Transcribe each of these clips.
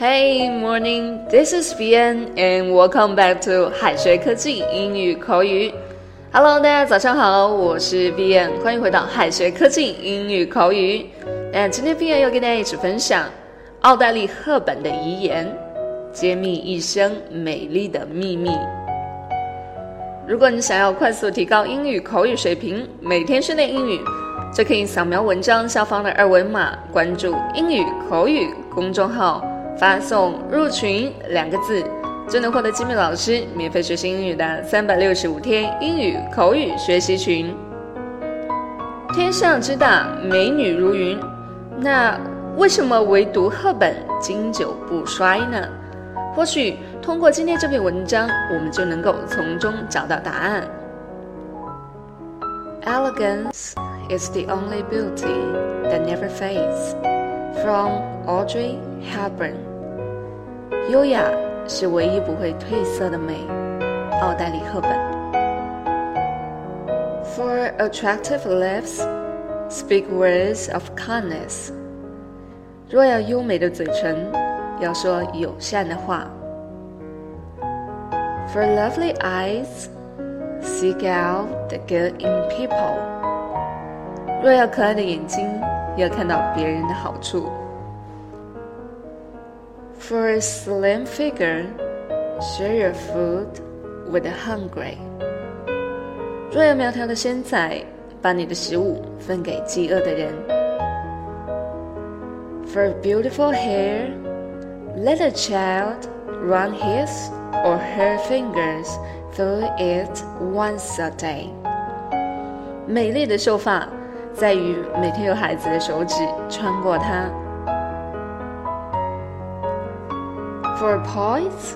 Hey, morning. This is Vian, and welcome back to 海学科技英语口语。Hello，大家早上好，我是 Vian，欢迎回到海学科技英语口语。那今天 Vian 要跟大家一起分享奥黛丽·赫本的遗言，揭秘一生美丽的秘密。如果你想要快速提高英语口语水平，每天训练英语，就可以扫描文章下方的二维码，关注英语口语公众号。发送“入群”两个字，就能获得机密老师免费学习英语的三百六十五天英语口语学习群。天上之大，美女如云，那为什么唯独赫本经久不衰呢？或许通过今天这篇文章，我们就能够从中找到答案。Elegance is the only beauty that never fades. From Audrey Hepburn. 优雅是唯一不会褪色的美，奥黛丽·赫本。For attractive lips, speak words of kindness。若要优美的嘴唇，要说友善的话。For lovely eyes, seek out the good in people。若要可爱的眼睛， 要看到别人的好处。For a slim figure, share your food with the hungry. 若有苗条的身材，把你的食物分给饥饿的人。For beautiful hair, let a child run his or her fingers through it once a day. 美丽的秀发， 在于每天有孩子的手指穿过它。For poise,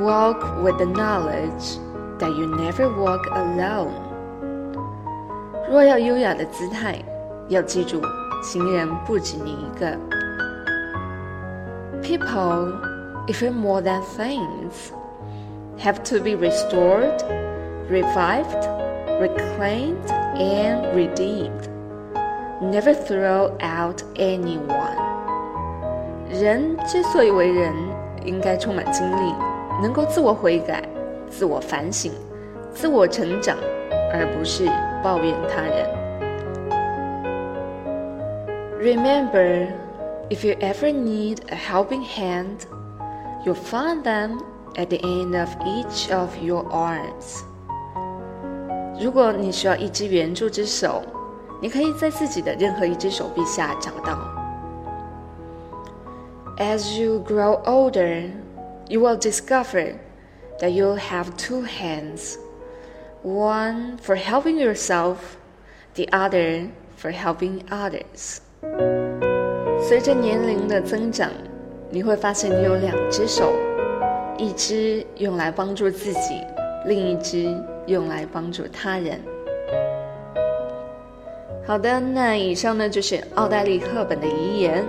walk with the knowledge that you never walk alone. 若要优雅的姿态，要记住，情人不止你一个。People, even more than things, have to be restored, revived, reclaimed, and redeemed. Never throw out anyone. 人之所以为人，应该充满精力，能够自我悔改、自我反省、自我成长，而不是抱怨他人。Remember, if you ever need a helping hand, you'll find them at the end of each of your arms. 如果你需要一只援助之手， 你可以在自己的任何一只手臂下找到。As you grow older, you will discover that you have two hands one for helping yourself, the other for helping others. 随着年龄的增长，你会发现你有两只手，一只用来帮助自己，另一只用来帮助他人。好的，那以上呢就是奥黛丽·赫本的遗言。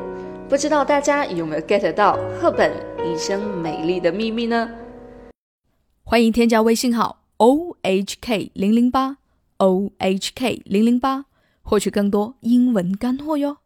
不知道大家有没有 get 到赫本一生美丽的秘密呢？欢迎添加微信号 o h k 零零八 o h k 零零八，获取更多英文干货哟。